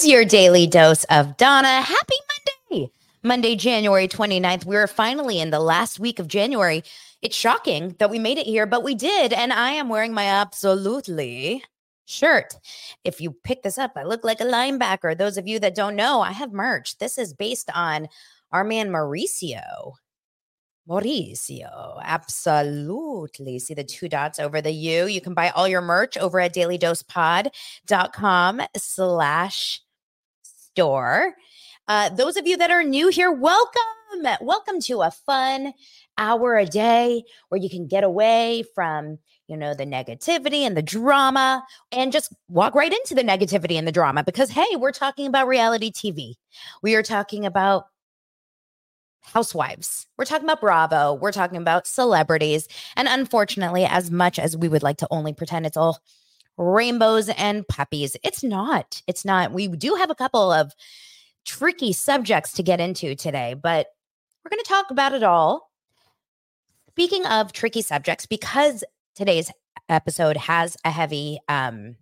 It's your daily dose of Dana. Happy Monday. Monday, January 29th. We're finally in the last week of January. It's shocking that we made it here, but we did. And I am wearing my absolutely shirt. If you pick this up, I look like a linebacker. Those of you that don't know, I have merch. This is based on our man Mauricio. Mauricio, absolutely. See the two dots over the U. You can buy all your merch over at dailydosepod.com slash store. Uh, those of you that are new here, welcome. Welcome to a fun hour a day where you can get away from, you know, the negativity and the drama and just walk right into the negativity and the drama because, hey, we're talking about reality TV. We are talking about housewives. We're talking about Bravo. We're talking about celebrities. And unfortunately, as much as we would like to only pretend it's all rainbows and puppies, it's not. It's not. We do have a couple of tricky subjects to get into today, but we're going to talk about it all. Speaking of tricky subjects, because today's episode has a heavy um,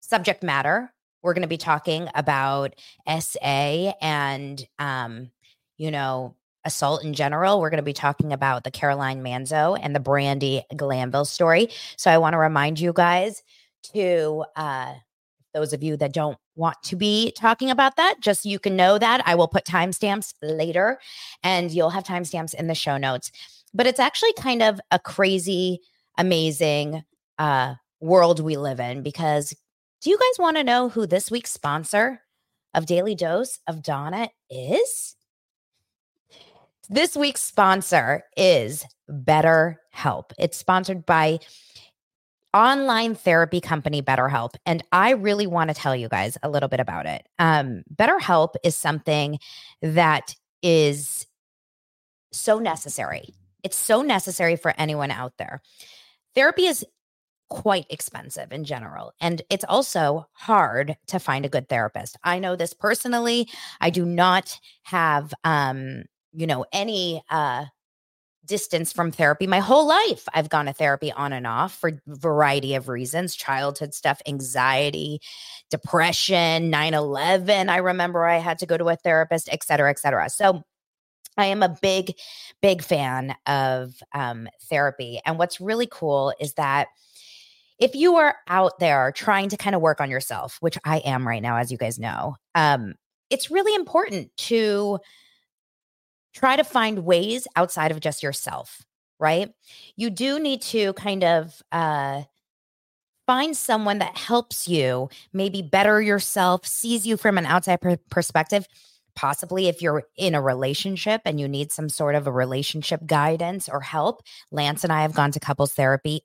subject matter, we're going to be talking about SA and um, you know, assault in general. We're going to be talking about the Caroline Manzo and the Brandi Glanville story. So I want to remind you guys to uh those of you that don't want to be talking about that, just you can know that I will put timestamps later and you'll have timestamps in the show notes. But it's actually kind of a crazy, amazing uh world we live in because do you guys want to know who this week's sponsor of Daily Dose of Dana is? This week's sponsor is BetterHelp. It's sponsored by online therapy company BetterHelp. And I really want to tell you guys a little bit about it. Um, BetterHelp is something that is so necessary. It's so necessary for anyone out there. Therapy is quite expensive in general. And it's also hard to find a good therapist. I know this personally. I do not have um you know any uh distance from therapy my whole life i've gone to therapy on and off for variety of reasons childhood stuff anxiety depression 9-11 i remember i had to go to a therapist et cetera et cetera so I am a big, big fan of um, therapy. And what's really cool is that if you are out there trying to kind of work on yourself, which I am right now, as you guys know, um, it's really important to try to find ways outside of just yourself, right? You do need to kind of uh, find someone that helps you maybe better yourself, sees you from an outside per- perspective. Possibly, if you're in a relationship and you need some sort of a relationship guidance or help, Lance and I have gone to couples therapy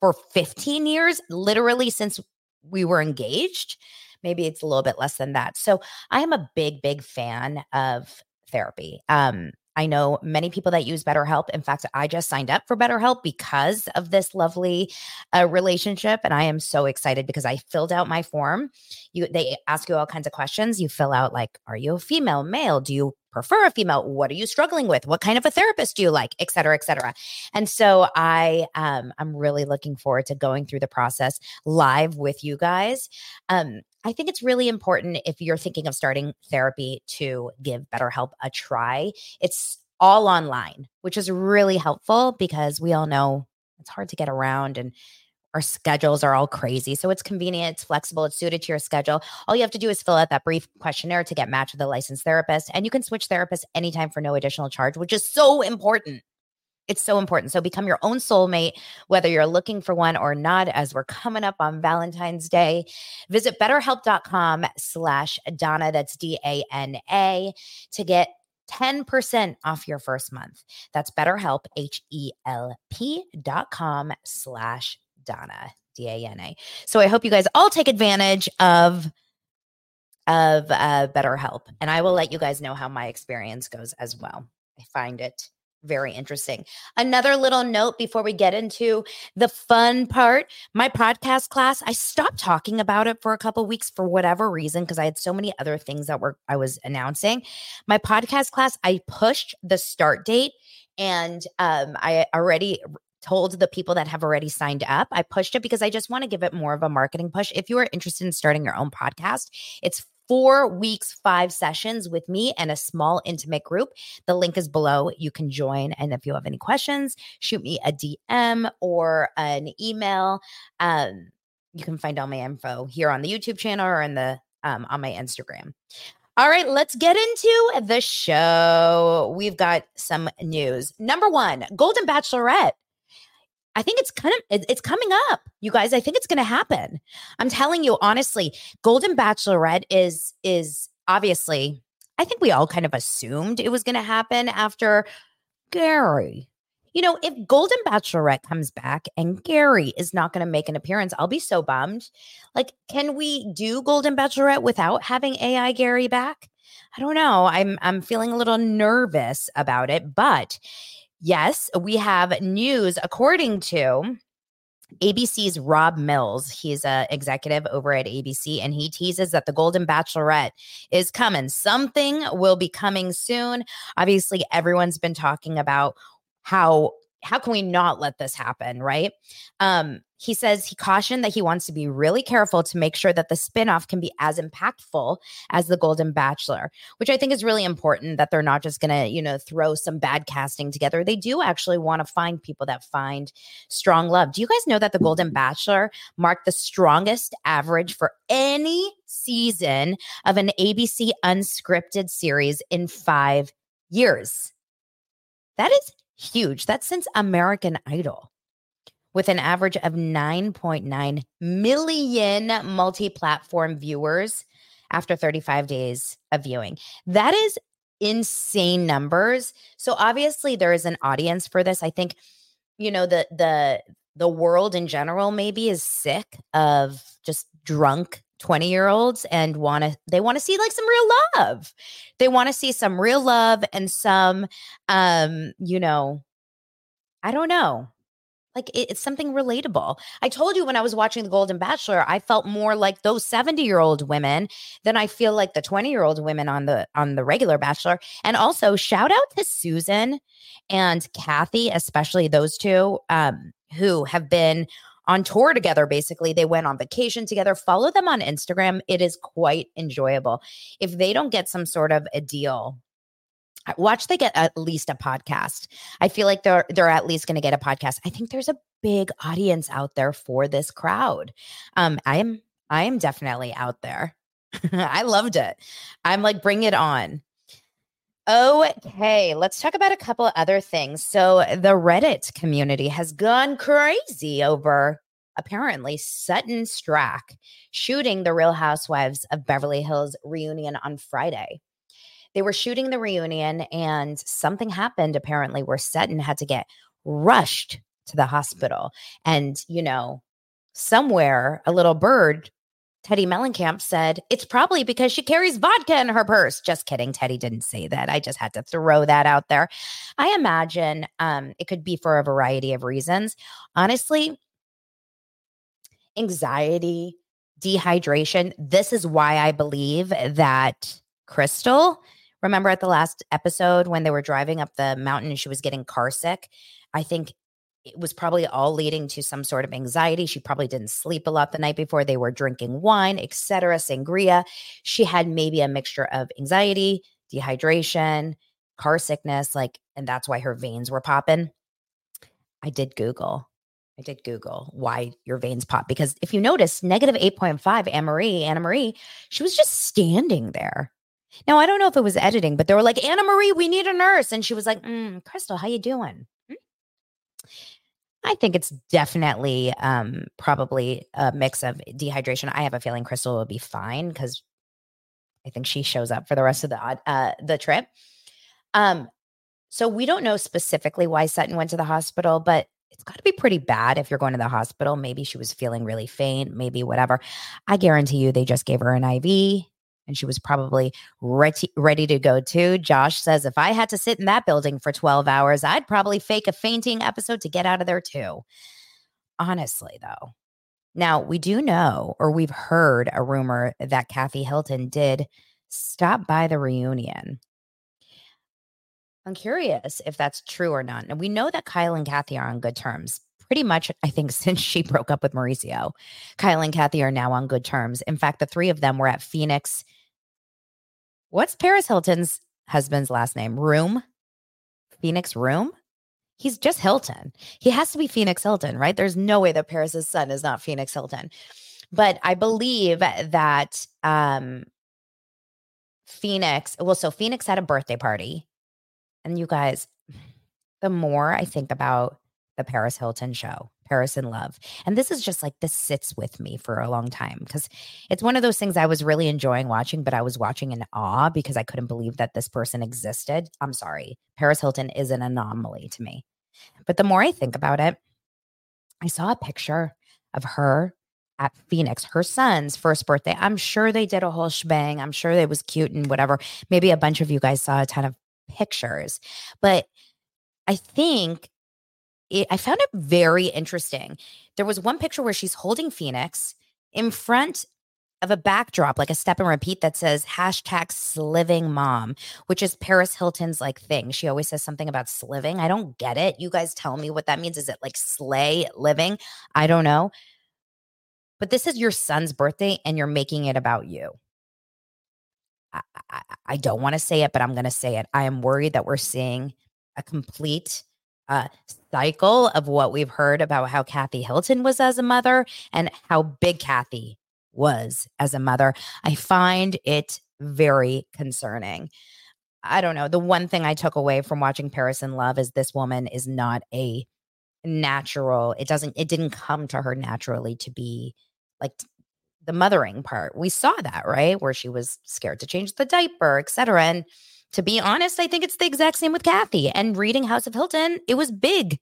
for 15 years, literally since we were engaged. Maybe it's a little bit less than that. So I am a big, big fan of therapy. Um, I know many people that use BetterHelp. In fact, I just signed up for BetterHelp because of this lovely uh, relationship, and I am so excited because I filled out my form. You, they ask you all kinds of questions. You fill out like, are you a female, male? Do you prefer a female? What are you struggling with? What kind of a therapist do you like? Et cetera, et cetera. And so I, um, I'm really looking forward to going through the process live with you guys. Um, I think it's really important if you're thinking of starting therapy to give BetterHelp a try. It's all online, which is really helpful because we all know it's hard to get around and our schedules are all crazy. So it's convenient, it's flexible, it's suited to your schedule. All you have to do is fill out that brief questionnaire to get matched with a licensed therapist. And you can switch therapists anytime for no additional charge, which is so important. It's so important. So become your own soulmate, whether you're looking for one or not, as we're coming up on Valentine's Day. Visit betterhelp.com slash Dana, that's D-A-N-A, to get 10% off your first month. That's betterhelp, H-E-L-P dot com slash Dana, D A N A. So I hope you guys all take advantage of of uh, BetterHelp, and I will let you guys know how my experience goes as well. I find it very interesting. Another little note before we get into the fun part my podcast class, I stopped talking about it for a couple weeks for whatever reason because I had so many other things that were I was announcing. My podcast class, I pushed the start date and um, I already told the people that have already signed up. I pushed it because I just want to give it more of a marketing push. If you are interested in starting your own podcast, it's four weeks, five sessions with me and a small intimate group. The link is below. You can join. And if you have any questions, shoot me a DM or an email. Um, you can find all my info here on the YouTube channel or in the um, on my Instagram. All right, let's get into the show. We've got some news. Number one, Golden Bachelorette I think it's kind of it's coming up, you guys. I think it's going to happen. I'm telling you honestly, Golden Bachelorette is is obviously. I think we all kind of assumed it was going to happen after Gary. You know, if Golden Bachelorette comes back and Gary is not going to make an appearance, I'll be so bummed. Like, can we do Golden Bachelorette without having AI Gary back? I don't know. I'm I'm feeling a little nervous about it, but Yes, we have news according to ABC's Rob Mills. He's a executive over at ABC and he teases that the Golden Bachelorette is coming. Something will be coming soon. Obviously, everyone's been talking about how how can we not let this happen, right? Um, he says he cautioned that he wants to be really careful to make sure that the spinoff can be as impactful as the Golden Bachelor, which I think is really important that they're not just going to, you know, throw some bad casting together. They do actually want to find people that find strong love. Do you guys know that the Golden Bachelor marked the strongest average for any season of an ABC unscripted series in five years? That is huge. That's since American Idol with an average of 9.9 million multi platform viewers after 35 days of viewing. That is insane numbers. So obviously there is an audience for this. I think you know the the the world in general maybe is sick of just drunk 20 year olds and want to they want to see like some real love they want to see some real love and some um you know i don't know like it, it's something relatable. I told you when I was watching The Golden Bachelor, I felt more like those 70 year old women than I feel like the 20 year old women on the on the regular Bachelor. And also shout out to Susan and Kathy, especially those two um, who have been on tour together basically they went on vacation together follow them on instagram it is quite enjoyable if they don't get some sort of a deal watch they get at least a podcast. I feel like they're they're at least going to get a podcast. I think there's a big audience out there for this crowd. Um i am i am definitely out there. I loved it. I'm like bring it on. Okay let's talk about a couple other things. So the reddit community has gone crazy over apparently sutton stracke shooting the real housewives of beverly hills reunion on friday they were shooting the reunion and something happened apparently where Sutton had to get rushed to the hospital. And, you know, somewhere a little bird Teddi Mellencamp said, It's probably because she carries vodka in her purse. Just kidding. Teddi didn't say that. I just had to throw that out there. I imagine um, it could be for a variety of reasons. Honestly, anxiety, dehydration. This is why I believe that Crystal, remember at the last episode when they were driving up the mountain and she was getting car sick? I think it was probably all leading to some sort of anxiety. She probably didn't sleep a lot the night before. They were drinking wine, etc., sangria. She had maybe a mixture of anxiety, dehydration, car sickness, like, and that's why her veins were popping. I did Google. I did Google why your veins pop because if you notice, negative 8.5, Anne Marie, Anna Marie, she was just standing there. Now I don't know if it was editing, but they were like, Anna Marie, we need a nurse. And she was like, mm, Crystal, how you doing? I think it's definitely um, probably a mix of dehydration. I have a feeling Crystal will be fine because I think she shows up for the rest of the uh, the trip. Um, so we don't know specifically why Sutton went to the hospital, but it's got to be pretty bad if you're going to the hospital. Maybe she was feeling really faint, maybe whatever. I guarantee you they just gave her an IV and she was probably ready, ready to go too. Josh says, if I had to sit in that building for 12 hours, I'd probably fake a fainting episode to get out of there too. Honestly, though. Now, we do know, or we've heard a rumor that Kathy Hilton did stop by the reunion. I'm curious if that's true or not. And we know that Kyle and Kathy are on good terms. Pretty much, I think, since she broke up with Mauricio, Kyle and Kathy are now on good terms. In fact, the three of them were at Phoenix What's Paris Hilton's husband's last name? Reum? Phoenix Reum? He's just Hilton. He has to be Phoenix Hilton, right? There's no way that Paris's son is not Phoenix Hilton. But I believe that um Phoenix, well, so Phoenix had a birthday party. And you guys, the more I think about the Paris Hilton show, Paris in Love. And this is just like this sits with me for a long time because it's one of those things I was really enjoying watching, but I was watching in awe because I couldn't believe that this person existed. I'm sorry. Paris Hilton is an anomaly to me. But the more I think about it, I saw a picture of her at Phoenix, her son's first birthday. I'm sure they did a whole shebang. I'm sure it was cute and whatever. Maybe a bunch of you guys saw a ton of pictures. But I think it, I found it very interesting. There was one picture where she's holding Phoenix in front of a backdrop, like a step and repeat that says hashtag sliving mom, which is Paris Hilton's like thing. She always says something about sliving. I don't get it. You guys tell me what that means. Is it like slay living? I don't know. But this is your son's birthday and you're making it about you. I, I, I don't want to say it, but I'm going to say it. I am worried that we're seeing a complete cycle of what we've heard about how Kathy Hilton was as a mother and how big Kathy was as a mother. I find it very concerning. I don't know. The one thing I took away from watching Paris in Love is this woman is not a natural. It doesn't, it didn't come to her naturally to be like the mothering part. We saw that, right? Where she was scared to change the diaper, etc. And to be honest, I think it's the exact same with Kathy. And reading House of Hilton, it was big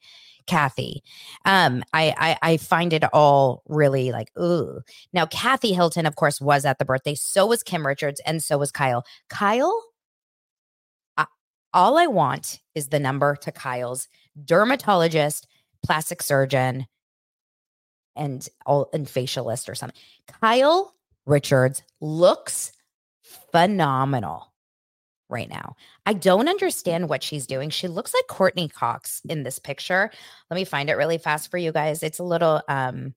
Kathy. Um, I, I, I find it all really like ooh. Now, Kathy Hilton, of course, was at the birthday. So was Kim Richards, and so was Kyle. Kyle, I, all I want is the number to Kyle's dermatologist, plastic surgeon, and all and facialist or something. Kyle Richards looks phenomenal right now. I don't understand what she's doing. She looks like Courteney Cox in this picture. Let me find it really fast for you guys. It's a little um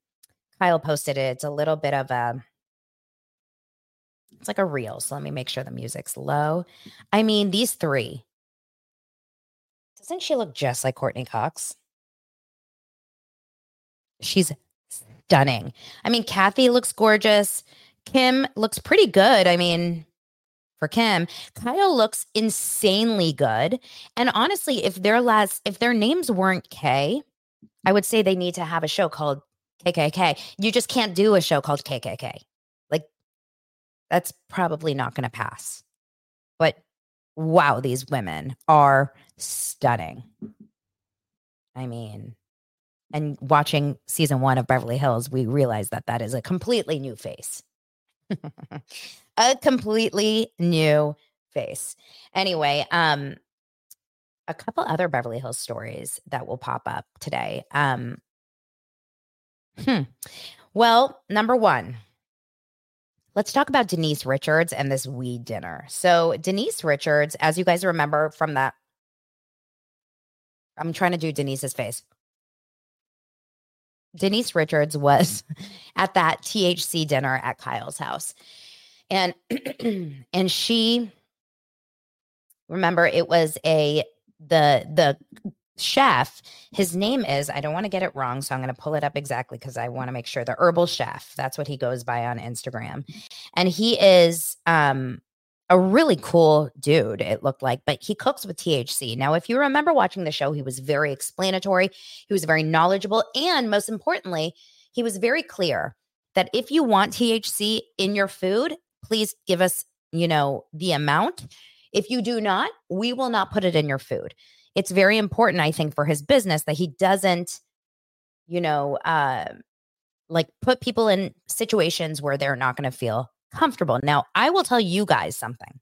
Kyle posted it. It's a little bit of a it's like a reel. So let me make sure the music's low. I mean, these three. Doesn't she look just like Courteney Cox? She's stunning. I mean, Kathy looks gorgeous. Kim looks pretty good. I mean, for Kim. Kyle looks insanely good. And honestly, if their last if their names weren't K, I would say they need to have a show called KKK. You just can't do a show called KKK. Like that's probably not going to pass. But wow, these women are stunning. I mean, and watching season 1 of Beverly Hills, we realize that that is a completely new face a completely new face. Anyway, um, a couple other Beverly Hills stories that will pop up today. Um, hmm. Well, number one, let's talk about Denise Richards and this weed dinner. So, Denise Richards, as you guys remember from that, I'm trying to do Denise's face. Denise Richards was at that THC dinner at Kyle's house. And and she remember it was a the the chef his name is i don't want to get it wrong so i'm going to pull it up exactly because i want to make sure the herbal chef that's what he goes by on instagram. And he is um a really cool dude it looked like but he cooks with thc now if you remember watching the show he was very explanatory he was very knowledgeable and most importantly he was very clear that if you want thc in your food please give us you know the amount if you do not, we will not put it in your food. It's very important, I think, for his business that he doesn't, you know, uh, like put people in situations where they're not going to feel comfortable. Now, I will tell you guys something.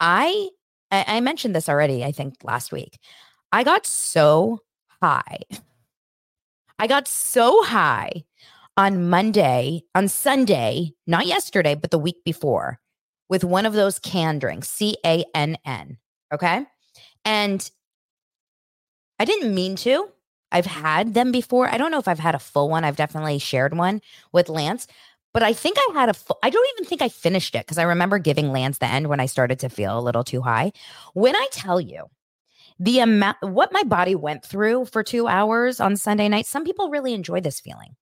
I I mentioned this already, I think last week. I got so high. I got so high on Monday, on Sunday, not yesterday, but the week before, with one of those can drinks, C A N N. Okay. And I didn't mean to. I've had them before. I don't know if I've had a full one. I've definitely shared one with Lance, but I think I had a full, I don't even think I finished it because I remember giving Lance the end when I started to feel a little too high. When I tell you the amount, what my body went through for two hours on Sunday night, some people really enjoy this feeling.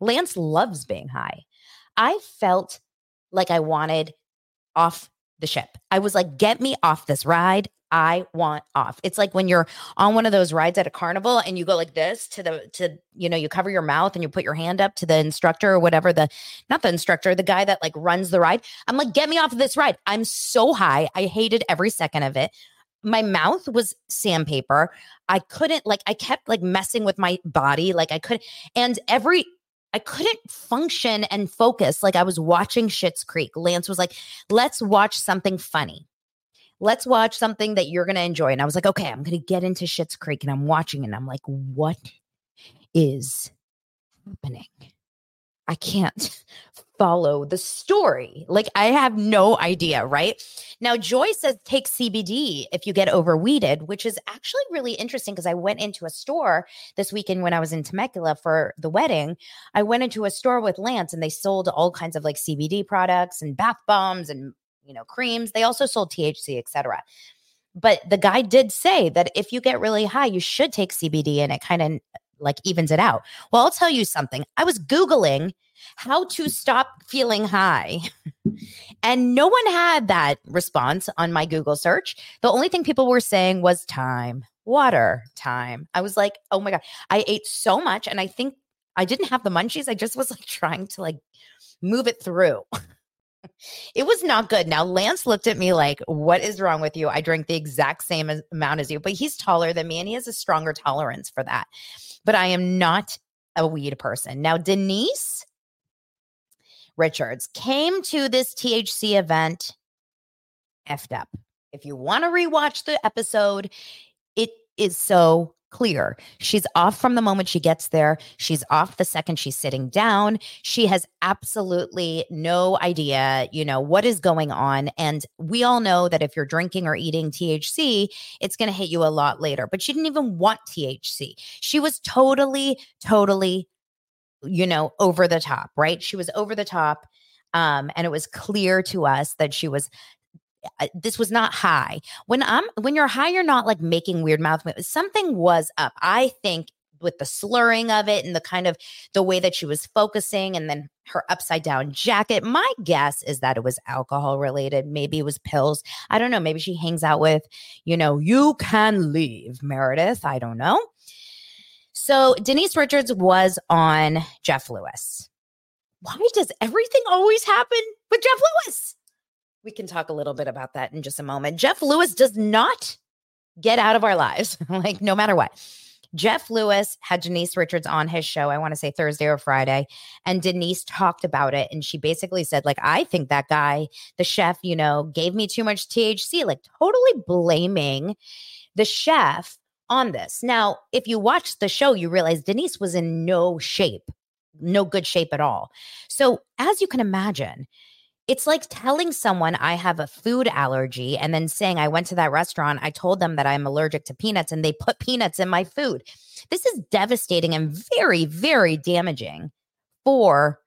Lance loves being high. I felt like I wanted off the ship. I was like, get me off this ride. I want off. It's like when you're on one of those rides at a carnival and you go like this to the to you know you cover your mouth and you put your hand up to the instructor or whatever the not the instructor the guy that like runs the ride. I'm like get me off of this ride. I'm so high. I hated every second of it. My mouth was sandpaper. I couldn't like I kept like messing with my body like I could and every I couldn't function and focus like I was watching Schitt's Creek. Lance was like, let's watch something funny. Let's watch something that you're going to enjoy. And I was like, okay, I'm going to get into Schitt's Creek and I'm watching and I'm like, what is happening? I can't follow the story. Like I have no idea, right? Now Joy says take CBD if you get overweeded, which is actually really interesting because I went into a store this weekend when I was in Temecula for the wedding. I went into a store with Lance and they sold all kinds of like CBD products and bath bombs and you know creams. They also sold THC, etc. But the guy did say that if you get really high, you should take CBD and it kind of like evens it out. Well, I'll tell you something. I was Googling how to stop feeling high. and no one had that response on my Google search. The only thing people were saying was time, water, time. I was like, oh my God, I ate so much. And I think I didn't have the munchies. I just was like trying to like move it through. it was not good. Now, Lance looked at me like, What is wrong with you? I drink the exact same amount as you, but he's taller than me and he has a stronger tolerance for that. But I am not a weed person. Now, Denise Richards came to this THC event effed up. If you want to rewatch the episode, it is so clear. She's off from the moment she gets there. She's off the second she's sitting down. She has absolutely no idea, you know, what is going on. And we all know that if you're drinking or eating THC, it's going to hit you a lot later. But she didn't even want THC. She was totally, totally you know, over the top, right? She was over the top. Um, and it was clear to us that she was this was not high. When I'm when you're high, you're not like making weird mouth movements. Something was up. I think with the slurring of it and the kind of the way that she was focusing and then her upside down jacket. My guess is that it was alcohol related. Maybe it was pills. I don't know. Maybe she hangs out with, you know, you can leave, Meredith. I don't know. So Denise Richards was on Jeff Lewis. Why does everything always happen with Jeff Lewis? We can talk a little bit about that in just a moment. Jeff Lewis does not get out of our lives, like no matter what. Jeff Lewis had Denise Richards on his show, I want to say Thursday or Friday, and Denise talked about it. And she basically said, like, I think that guy, the chef, you know, gave me too much THC, like totally blaming the chef on this. Now, if you watch the show, you realize Denise was in no shape, no good shape at all. So, as you can imagine, it's like telling someone I have a food allergy and then saying I went to that restaurant, I told them that I'm allergic to peanuts and they put peanuts in my food. This is devastating and very, very damaging for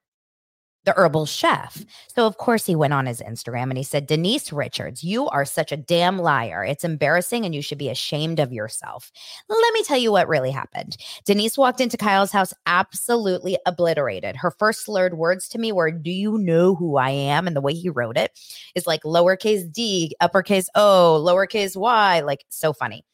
the herbal chef. So, of course, he went on his Instagram and he said, Denise Richards, you are such a damn liar. It's embarrassing and you should be ashamed of yourself. Let me tell you what really happened. Denise walked into Kyle's house absolutely obliterated. Her first slurred words to me were, Do you know who I am? And the way he wrote it is like lowercase d, uppercase O, lowercase y, like so funny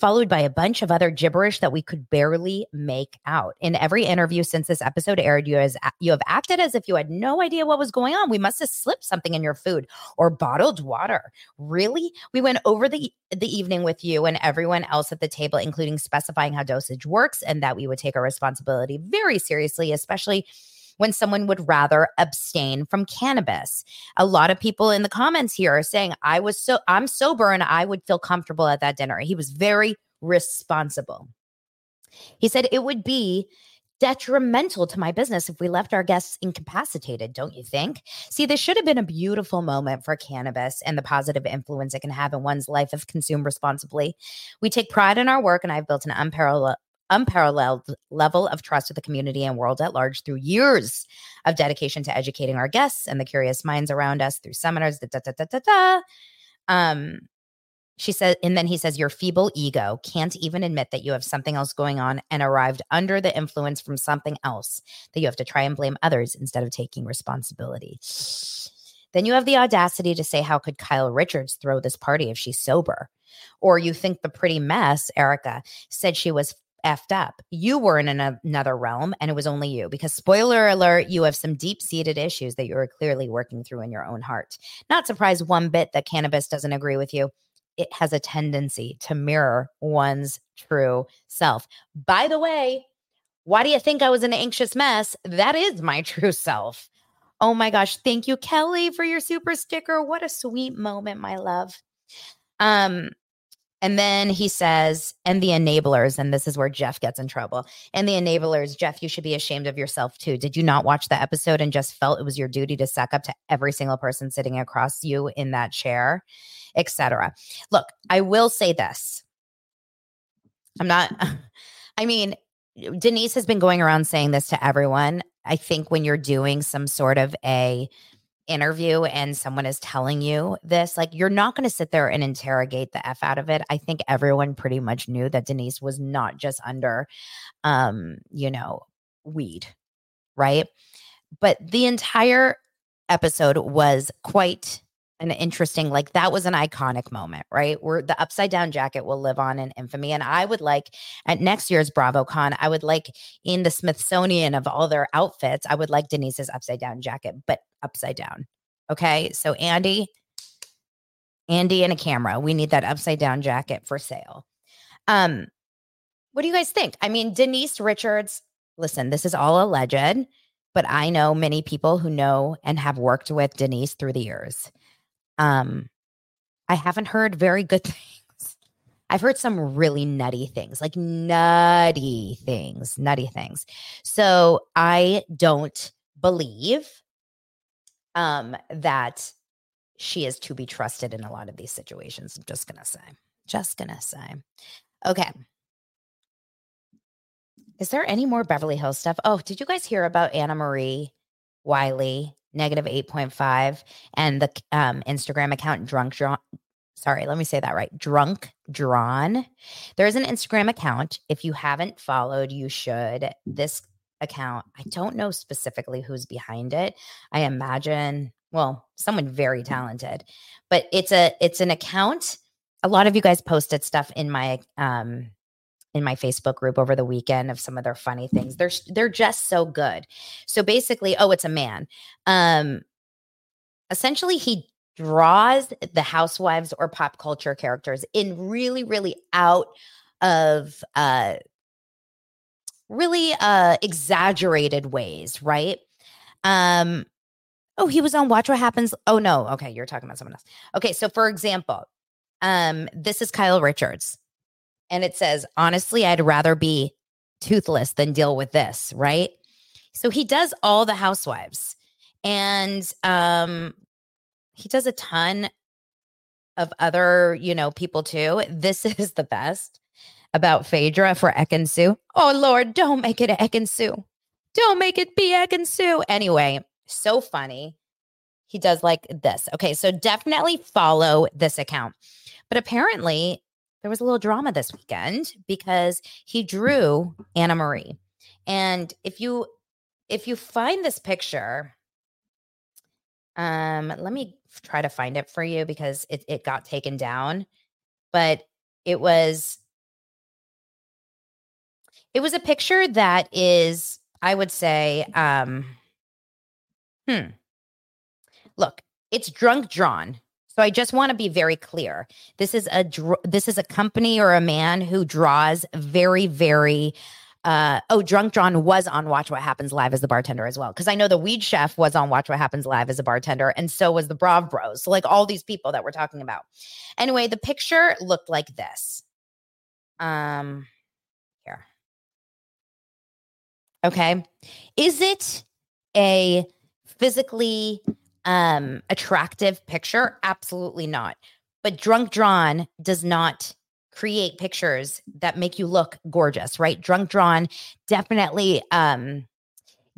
followed by a bunch of other gibberish that we could barely make out. In every interview since this episode aired, you, has, you have acted as if you had no idea what was going on. We must have slipped something in your food or bottled water. Really? We went over the, the evening with you and everyone else at the table, including specifying how dosage works and that we would take our responsibility very seriously, especially when someone would rather abstain from cannabis. A lot of people in the comments here are saying, I was so, I'm sober and I would feel comfortable at that dinner. He was very responsible. He said it would be detrimental to my business if we left our guests incapacitated, don't you think? See, this should have been a beautiful moment for cannabis and the positive influence it can have in one's life if consumed responsibly. We take pride in our work, and I've built an unparalleled unparalleled level of trust with the community and world at large through years of dedication to educating our guests and the curious minds around us through seminars. Da, da, da, da, da. Um, she said, and then he says, Your feeble ego can't even admit that you have something else going on and arrived under the influence from something else that you have to try and blame others instead of taking responsibility. Then you have the audacity to say, How could Kyle Richards throw this party if she's sober? Or you think the pretty mess, Erika, said she was effed up. You were in an, another realm and it was only you because, spoiler alert, you have some deep seated issues that you are clearly working through in your own heart. Not surprised one bit that cannabis doesn't agree with you. It has a tendency to mirror one's true self. By the way, why do you think I was an anxious mess? That is my true self. Oh my gosh. Thank you, Kelly, for your super sticker. What a sweet moment, my love. Um, and then he says, and the enablers, and this is where Jeff gets in trouble. And the enablers, Jeff, you should be ashamed of yourself too. Did you not watch the episode and just felt it was your duty to suck up to every single person sitting across you in that chair, etc.? Look, I will say this. I'm not, I mean, Denise has been going around saying this to everyone. I think when you're doing some sort of a interview and someone is telling you this, like you're not going to sit there and interrogate the F out of it. I think everyone pretty much knew that Denise was not just under, um, you know, weed, right? But the entire episode was quite an interesting like that was an iconic moment right where the upside down jacket will live on in infamy and i would like at next year's bravocon i would like in the smithsonian of all their outfits i would like denise's upside down jacket but upside down okay so andy andy and a camera we need that upside down jacket for sale um what do you guys think i mean denise richards listen this is all alleged but i know many people who know and have worked with denise through the years um, I haven't heard very good things. I've heard some really nutty things, like nutty things, nutty things. So I don't believe um, that she is to be trusted in a lot of these situations. I'm just gonna say, just gonna say. Okay. Is there any more Beverly Hills stuff? Oh, did you guys hear about Anna Marie Wiley negative 8.5 and the um, Instagram account drunk drawn sorry, let me say that right. Drunk Drawn. There's an Instagram account. If you haven't followed, you should. This account, I don't know specifically who's behind it. I imagine, well, someone very talented. But it's a it's an account. A lot of you guys posted stuff in my um in my Facebook group over the weekend of some of their funny things. They're they're just so good. So basically, oh, it's a man. Um essentially he draws the housewives or pop culture characters in really really out of uh really uh exaggerated ways, right? Um oh, he was on Watch What Happens. Oh no, okay, you're talking about someone else. Okay, so for example, um this is Kyle Richards. And it says, "Honestly, I'd rather be toothless than deal with this," right? So he does all the housewives. And um he does a ton of other, you know, people too. This is the best about Phaedra for Ekin-Su. Oh Lord, don't make it Ekin-Su. Don't make it be Ekin-Su. Anyway, so funny. He does like this. Okay, so definitely follow this account. But apparently, there was a little drama this weekend because he drew Anna Marie. And if you if you find this picture, um, let me try to find it for you because it, it got taken down. But it was it was a picture that is, I would say, um, hmm. Look, it's drunk drawn. So I just want to be very clear. This is a dr- this is a company or a man who draws very very uh, oh, Drunk Drawn was on Watch What Happens Live as the bartender as well. Because I know the Weed Chef was on Watch What Happens Live as a bartender, and so was the Brav Bros. So, like all these people that we're talking about. Anyway, the picture looked like this. Um, here. Okay. Is it a physically um attractive picture? Absolutely not. But Drunk Drawn does not create pictures that make you look gorgeous, right? Drunk Drawn definitely um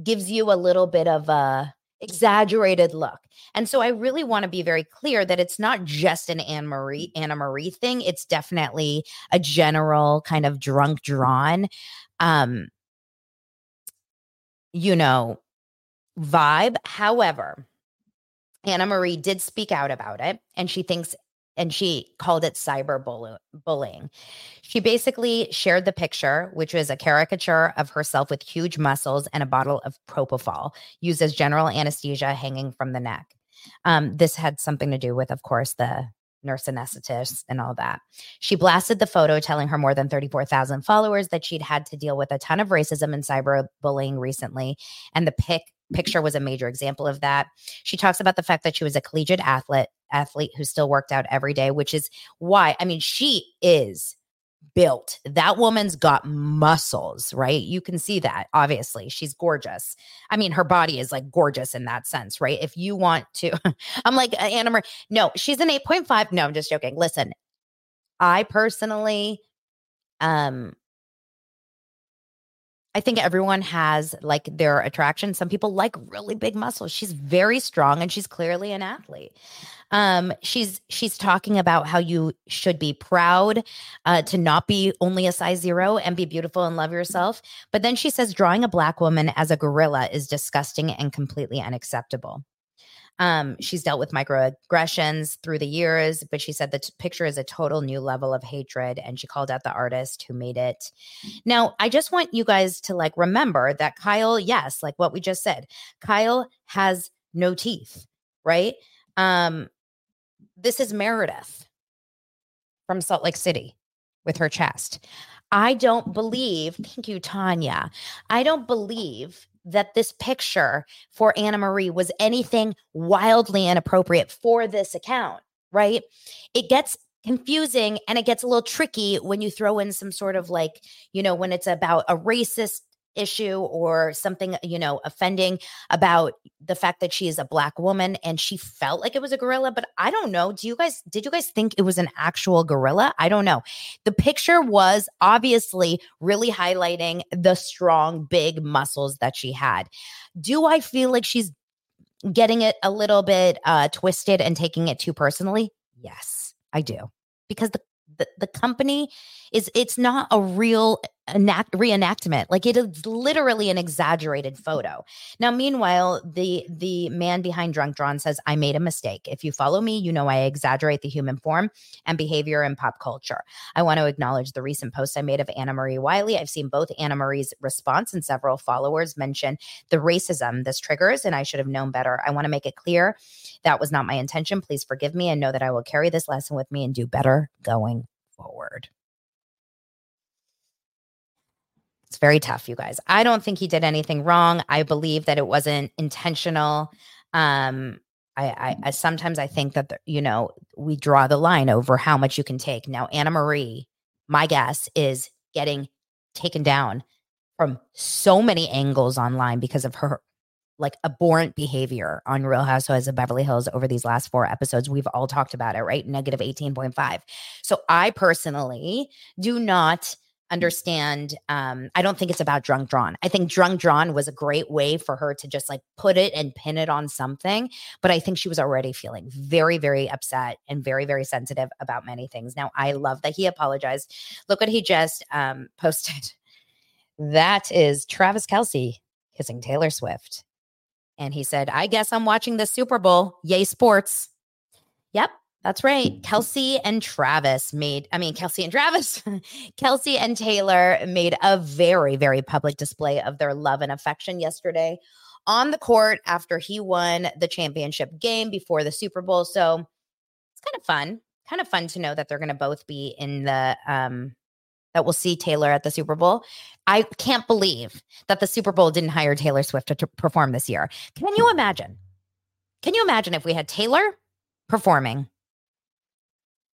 gives you a little bit of a exaggerated look. And so I really want to be very clear that it's not just an Anne Marie Anna Marie thing. It's definitely a general kind of drunk drawn um you know vibe. However, Anna Marie did speak out about it and she thinks and she called it cyber bullying. She basically shared the picture, which was a caricature of herself with huge muscles and a bottle of propofol used as general anesthesia hanging from the neck. Um, this had something to do with, of course, the nurse anesthetist and all that. She blasted the photo, telling her more than 34,000 followers that she'd had to deal with a ton of racism and cyberbullying recently. And the pic picture was a major example of that. She talks about the fact that she was a collegiate athlete, athlete who still worked out every day, which is why, I mean, she is built. That woman's got muscles, right? You can see that. Obviously, she's gorgeous. I mean, her body is like gorgeous in that sense, right? If you want to, I'm like Anna Marie. No, she's an 8.5. No, I'm just joking. Listen, I personally, um, I think everyone has like their attraction. Some people like really big muscles. She's very strong and she's clearly an athlete. Um, she's she's talking about how you should be proud uh, to not be only a size zero and be beautiful and love yourself. But then she says drawing a black woman as a gorilla is disgusting and completely unacceptable. Um, she's dealt with microaggressions through the years, but she said the t- picture is a total new level of hatred, and she called out the artist who made it. Now, I just want you guys to like remember that Kyle, yes, like what we just said, Kyle has no teeth, right? Um, this is Meredith from Salt Lake City with her chest. I don't believe, thank you, Tanya. I don't believe that this picture for Anna Marie was anything wildly inappropriate for this account, right? It gets confusing and it gets a little tricky when you throw in some sort of like, you know, when it's about a racist issue or something, you know, offending about the fact that she is a black woman and she felt like it was a gorilla. But I don't know. Do you guys, did you guys think it was an actual gorilla? I don't know. The picture was obviously really highlighting the strong, big muscles that she had. Do I feel like she's getting it a little bit uh, twisted and taking it too personally? Yes, I do. Because the the, the company is it's not a real enact, reenactment. Like it is literally an exaggerated photo. Now meanwhile the the man behind drunk drawn says i made a mistake. If you follow me you know i exaggerate the human form and behavior in pop culture. I want to acknowledge the recent post i made of anna marie wiley. I've seen both anna marie's response and several followers mention the racism this triggers and i should have known better. I want to make it clear that was not my intention. Please forgive me and know that i will carry this lesson with me and do better going forward It's very tough, you guys. I don't think he did anything wrong. I believe that it wasn't intentional. Um, I, I, I sometimes I think that the, you know we draw the line over how much you can take. Now, Anna Marie, my guess is getting taken down from so many angles online because of her like abhorrent behavior on Real Housewives of Beverly Hills over these last four episodes. We've all talked about it, right? Negative 18.5. So I personally do not understand um i don't think it's about drunk drawn. I think drunk drawn was a great way for her to just like put it and pin it on something but i think she was already feeling very very upset and very very sensitive about many things. Now i love that he apologized. Look what he just um posted. That is travis Kelce kissing taylor swift. And he said i guess i'm watching the super bowl. Yay sports. Yep that's right. Kelce and Travis made, I mean, Kelce and Travis, Kelce and Taylor made a very, very public display of their love and affection yesterday on the court after he won the championship game before the Super Bowl. So it's kind of fun, kind of fun to know that they're going to both be in the, um, that we'll see Taylor at the Super Bowl. I can't believe that the Super Bowl didn't hire Taylor Swift to, to perform this year. Can you imagine? Can you imagine if we had Taylor performing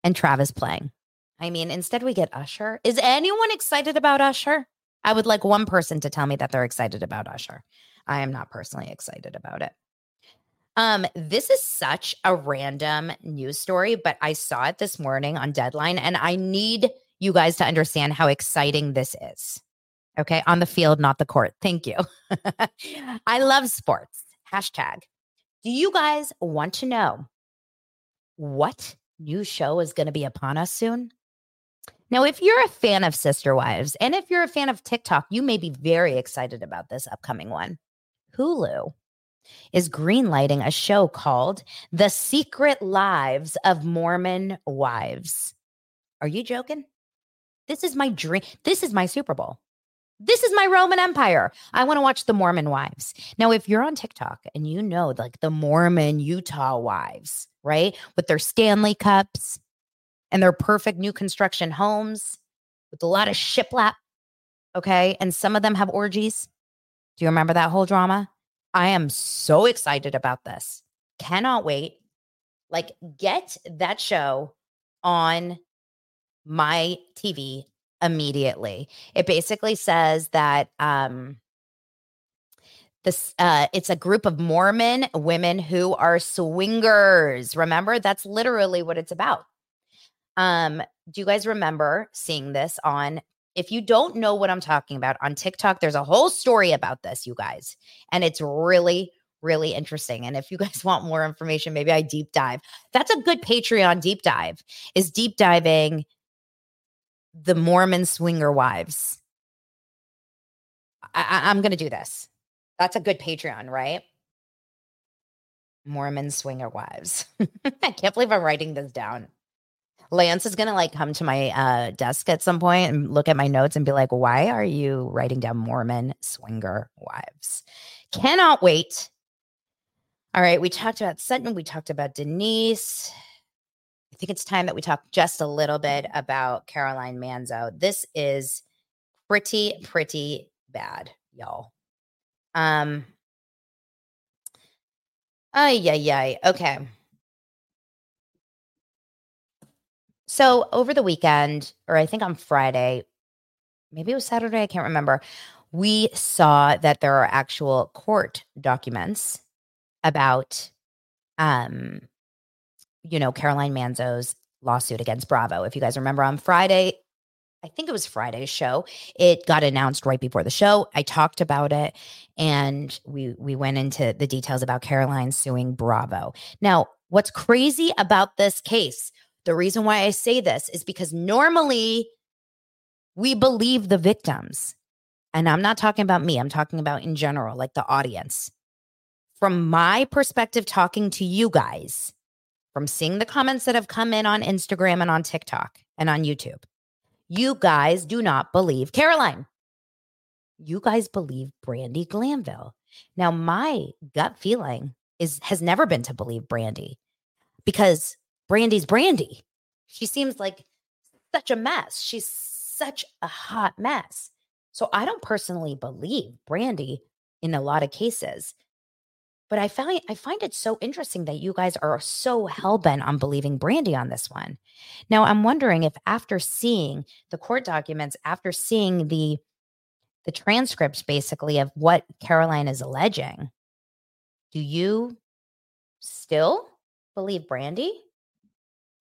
and Travis playing. I mean, instead we get Usher. Is anyone excited about Usher? I would like one person to tell me that they're excited about Usher. I am not personally excited about it. Um, this is such a random news story, but I saw it this morning on Deadline, and I need you guys to understand how exciting this is. Okay, on the field, not the court. Thank you. I love sports. Hashtag. Do you guys want to know what new show is going to be upon us soon. Now, if you're a fan of Sister Wives and if you're a fan of TikTok, you may be very excited about this upcoming one. Hulu is greenlighting a show called The Secret Lives of Mormon Wives. Are you joking? This is my dream. This is my Super Bowl. This is my Roman Empire. I want to watch the Mormon wives. Now, if you're on TikTok and you know like the Mormon Utah wives, right? With their Stanley cups and their perfect new construction homes with a lot of shiplap, okay? And some of them have orgies. Do you remember that whole drama? I am so excited about this. Cannot wait. Like, get that show on my TV immediately. It basically says that um this uh it's a group of Mormon women who are swingers. Remember? That's literally what it's about. Um do you guys remember seeing this on if you don't know what I'm talking about on TikTok, there's a whole story about this, you guys. And it's really really interesting. And if you guys want more information, maybe I deep dive. That's a good Patreon deep dive. Is deep diving the Mormon swinger wives. I, am going to do this. That's a good Patreon, right? Mormon swinger wives. I can't believe I'm writing this down. Lance is going to like come to my uh, desk at some point and look at my notes and be like, why are you writing down Mormon swinger wives? Cannot wait. All right. We talked about Sutton. We talked about Denise. I think it's time that we talk just a little bit about Caroline Manzo. This is pretty, pretty bad, y'all. Um, ay, yeah, ay. Okay. So over the weekend, or I think on Friday, maybe it was Saturday, I can't remember. We saw that there are actual court documents about um you know, Caroline Manzo's lawsuit against Bravo. If you guys remember on Friday, I think it was Friday's show. It got announced right before the show. I talked about it and we we went into the details about Caroline suing Bravo. Now, what's crazy about this case, the reason why I say this is because normally we believe the victims. And I'm not talking about me, I'm talking about in general, like the audience. From my perspective talking to you guys, from seeing the comments that have come in on Instagram and on TikTok and on YouTube. You guys do not believe Caroline. You guys believe Brandi Glanville. Now, my gut feeling is has never been to believe Brandi because Brandi's Brandi. She seems like such a mess. She's such a hot mess. So I don't personally believe Brandi in a lot of cases. But I find I find it so interesting that you guys are so hell bent on believing Brandi on this one. Now I'm wondering if after seeing the court documents, after seeing the the transcripts basically of what Caroline is alleging, do you still believe Brandi?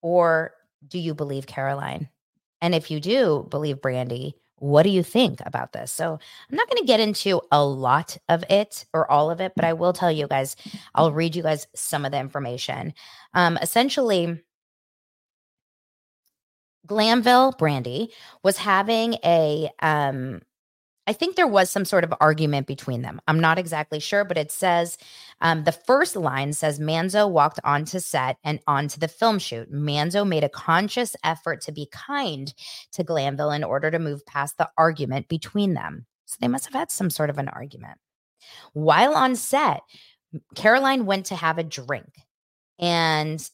Or do you believe Caroline? And if you do believe Brandi, what do you think about this? So I'm not going to get into a lot of it or all of it, but I will tell you guys, I'll read you guys some of the information. Um, essentially, Glanville Brandi was having a um, I think there was some sort of argument between them. I'm not exactly sure, but it says um, the first line says Manzo walked onto set and onto the film shoot. Manzo made a conscious effort to be kind to Glanville in order to move past the argument between them. So they must have had some sort of an argument. While on set, Caroline went to have a drink and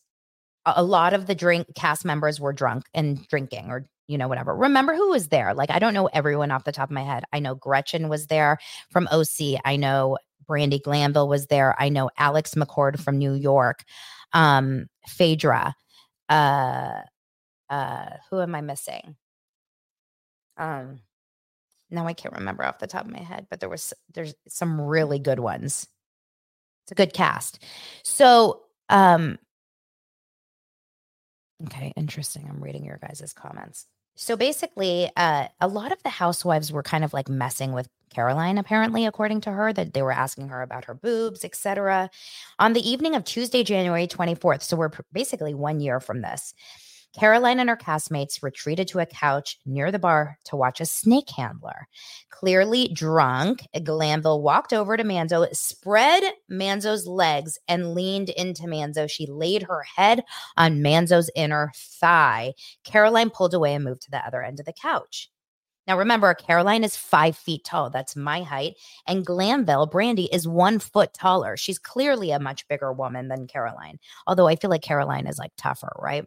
a lot of the drink cast members were drunk and drinking or you know, whatever. Remember who was there? Like, I don't know everyone off the top of my head. I know Gretchen was there from OC. I know Brandi Glanville was there. I know Alex McCord from New York. Um, Phaedra. Uh, uh, who am I missing? Um, now I can't remember off the top of my head, but there was there's some really good ones. It's a good cast. So, um, okay, interesting. I'm reading your guys' comments. So basically, uh, a lot of the housewives were kind of like messing with Caroline, apparently, according to her, that they were asking her about her boobs, etc. On the evening of Tuesday, January 24th, so we're basically one year from this, Caroline and her castmates retreated to a couch near the bar to watch a snake handler. Clearly drunk, Glanville walked over to Manzo, spread Manzo's legs, and leaned into Manzo. She laid her head on Manzo's inner thigh. Caroline pulled away and moved to the other end of the couch. Now, remember, Caroline is five feet tall. That's my height. And Glanville, Brandi, is one foot taller. She's clearly a much bigger woman than Caroline, although I feel like Caroline is like tougher, right?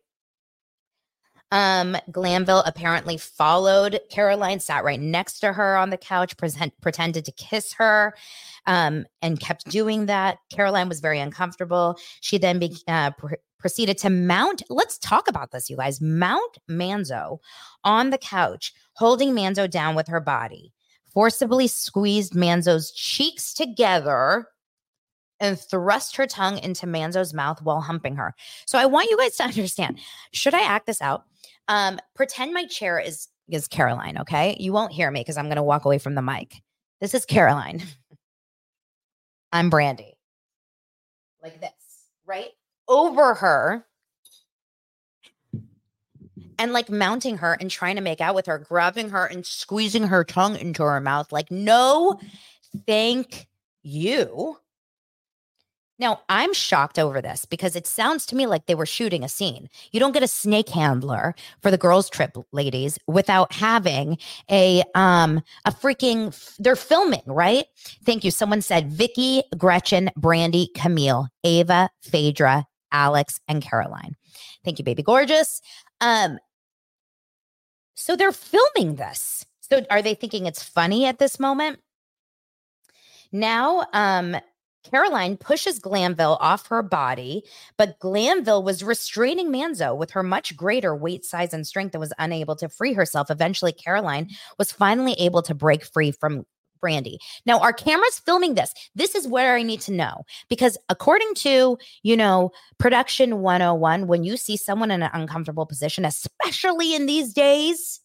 Um, Glanville apparently followed Caroline, sat right next to her on the couch, present, pretended to kiss her, um, and kept doing that. Caroline was very uncomfortable. She then be, uh, pr- proceeded to mount. Let's talk about this, you guys. Mount Manzo on the couch, holding Manzo down with her body, forcibly squeezed Manzo's cheeks together and thrust her tongue into Manzo's mouth while humping her. So I want you guys to understand should I act this out? Um, pretend my chair is is Caroline, okay? You won't hear me because I'm going to walk away from the mic. This is Caroline. I'm Brandi. Like this, right? Over her and like mounting her and trying to make out with her, grabbing her and squeezing her tongue into her mouth. Like, no, thank you. Now, I'm shocked over this because it sounds to me like they were shooting a scene. You don't get a snake handler for the girls trip ladies without having a um a freaking they're filming, right? Thank you. Someone said Vicki, Gretchen, Brandi, Camille, Ava, Phaedra, Alex, and Caroline. Thank you, baby gorgeous. Um so they're filming this. So are they thinking it's funny at this moment? Now, um, Caroline pushes Glanville off her body, but Glanville was restraining Manzo with her much greater weight, size, and strength and was unable to free herself. Eventually, Caroline was finally able to break free from Brandi. Now, our camera's filming this. This is where I need to know because according to, you know, production 101, when you see someone in an uncomfortable position, especially in these days,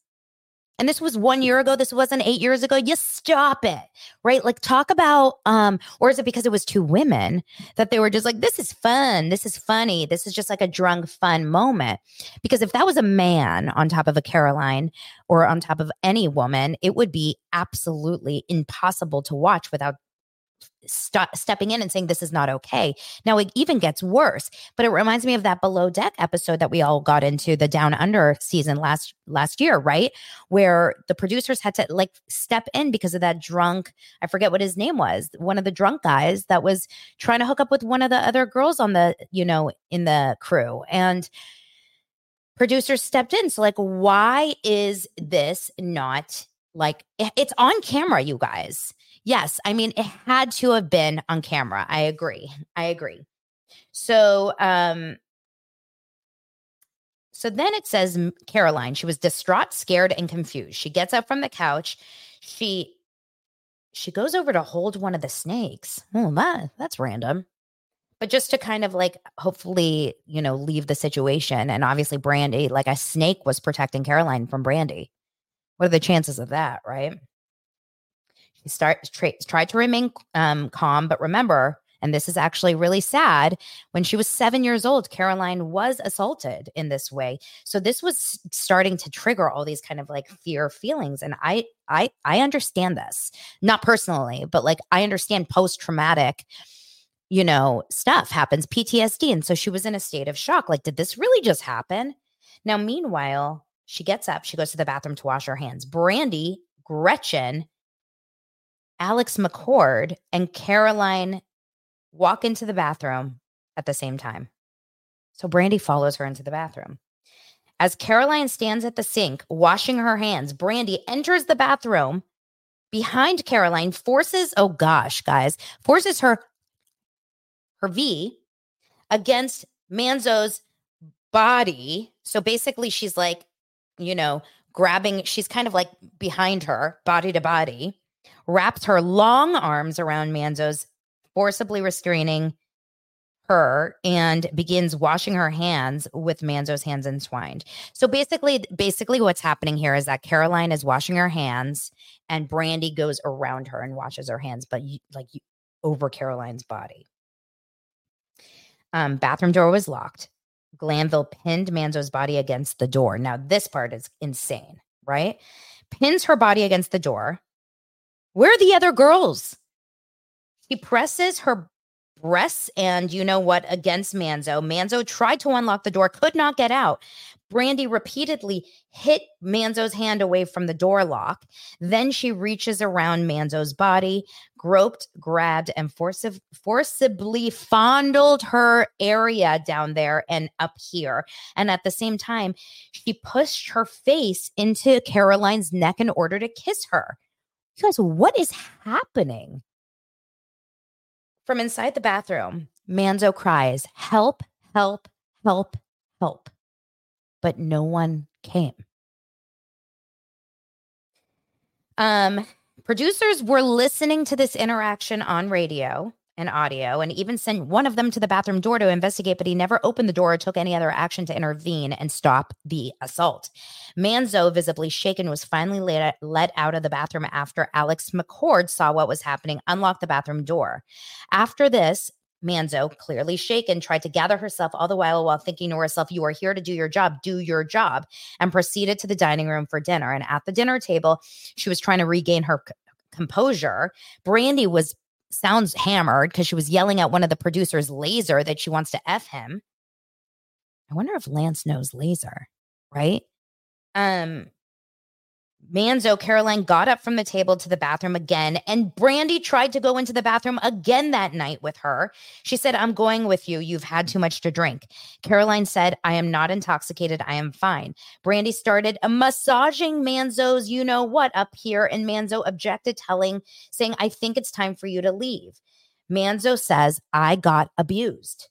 and this was one year ago this wasn't eight years ago you stop it right? Like talk about um or is it because it was two women that they were just like this is fun this is funny this is just like a drunk fun moment because if that was a man on top of a caroline or on top of any woman it would be absolutely impossible to watch without st- stepping in and saying this is not okay. Now it even gets worse, but it reminds me of that below deck episode that we all got into the down under season last last year, right? Where the producers had to like step in because of that drunk, I forget what his name was, one of the drunk guys that was trying to hook up with one of the other girls on the, you know, in the crew. And producers stepped in. So like why is this not like it's on camera, you guys. Yes, I mean it had to have been on camera. I agree. I agree. So, um, so then it says Caroline, she was distraught, scared, and confused. She gets up from the couch. She she goes over to hold one of the snakes. Oh, that that's random. But just to kind of like hopefully, you know, leave the situation. And obviously Brandi, like a snake was protecting Caroline from Brandi. What are the chances of that, right? She starts tra- tried to remain um, calm, but remember, and this is actually really sad. When she was seven years old, Caroline was assaulted in this way. So this was starting to trigger all these kind of like fear feelings. And I, I, I understand this, not personally, but like I understand post traumatic, you know, stuff happens, PTSD. And so she was in a state of shock. Like, did this really just happen? Now, meanwhile, she gets up, she goes to the bathroom to wash her hands. Brandi, Gretchen, Alex McCord, and Caroline walk into the bathroom at the same time. So Brandi follows her into the bathroom. As Caroline stands at the sink washing her hands, Brandi enters the bathroom behind Caroline, forces, oh gosh, guys, forces her her V against Manzo's body. So basically she's like, you know, grabbing, she's kind of like behind her, body to body, wrapped her long arms around Manzo's forcibly restraining her and begins washing her hands with Manzo's hands entwined. So basically, basically what's happening here is that Caroline is washing her hands and Brandi goes around her and washes her hands, but you, like you, over Caroline's body. Um, bathroom door was locked. Glanville pinned Manzo's body against the door. Now, this part is insane, right? Pins her body against the door. Where are the other girls? She presses her breasts and you know what against Manzo. Manzo tried to unlock the door, could not get out. Brandi repeatedly hit Manzo's hand away from the door lock. Then she reaches around Manzo's body, groped, grabbed, and forciv- forcibly fondled her area down there and up here. And at the same time, she pushed her face into Caroline's neck in order to kiss her. You guys, what is happening? From inside the bathroom, Manzo cries, Help, help, help, help. But no one came. Um, producers were listening to this interaction on radio and audio and even sent one of them to the bathroom door to investigate, but he never opened the door or took any other action to intervene and stop the assault. Manzo, visibly shaken, was finally let, out of the bathroom after Alex McCord saw what was happening, unlocked the bathroom door. After this, Manzo, clearly shaken, tried to gather herself all the while while thinking to herself, You are here to do your job, do your job, and proceeded to the dining room for dinner. And at the dinner table, she was trying to regain her c- composure. Brandi was sounds hammered because she was yelling at one of the producers, Laser, that she wants to F him. I wonder if Lance knows Laser, right? Um, Manzo, Caroline got up from the table to the bathroom again, and Brandi tried to go into the bathroom again that night with her. She said, I'm going with you. You've had too much to drink. Caroline said, I am not intoxicated. I am fine. Brandi started massaging Manzo's, you know what, up here, and Manzo objected, telling, saying, I think it's time for you to leave. Manzo says, I got abused.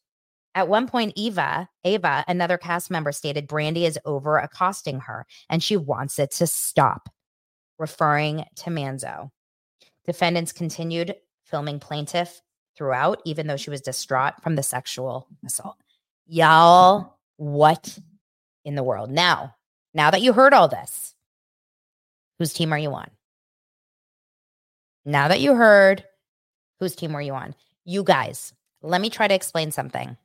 At one point, Eva, Ava, another cast member, stated Brandi is over accosting her and she wants it to stop, referring to Manzo. Defendants continued filming plaintiff throughout, even though she was distraught from the sexual assault. Y'all, what in the world? Now, now that you heard all this, whose team are you on? Now that you heard, whose team were you on? You guys, let me try to explain something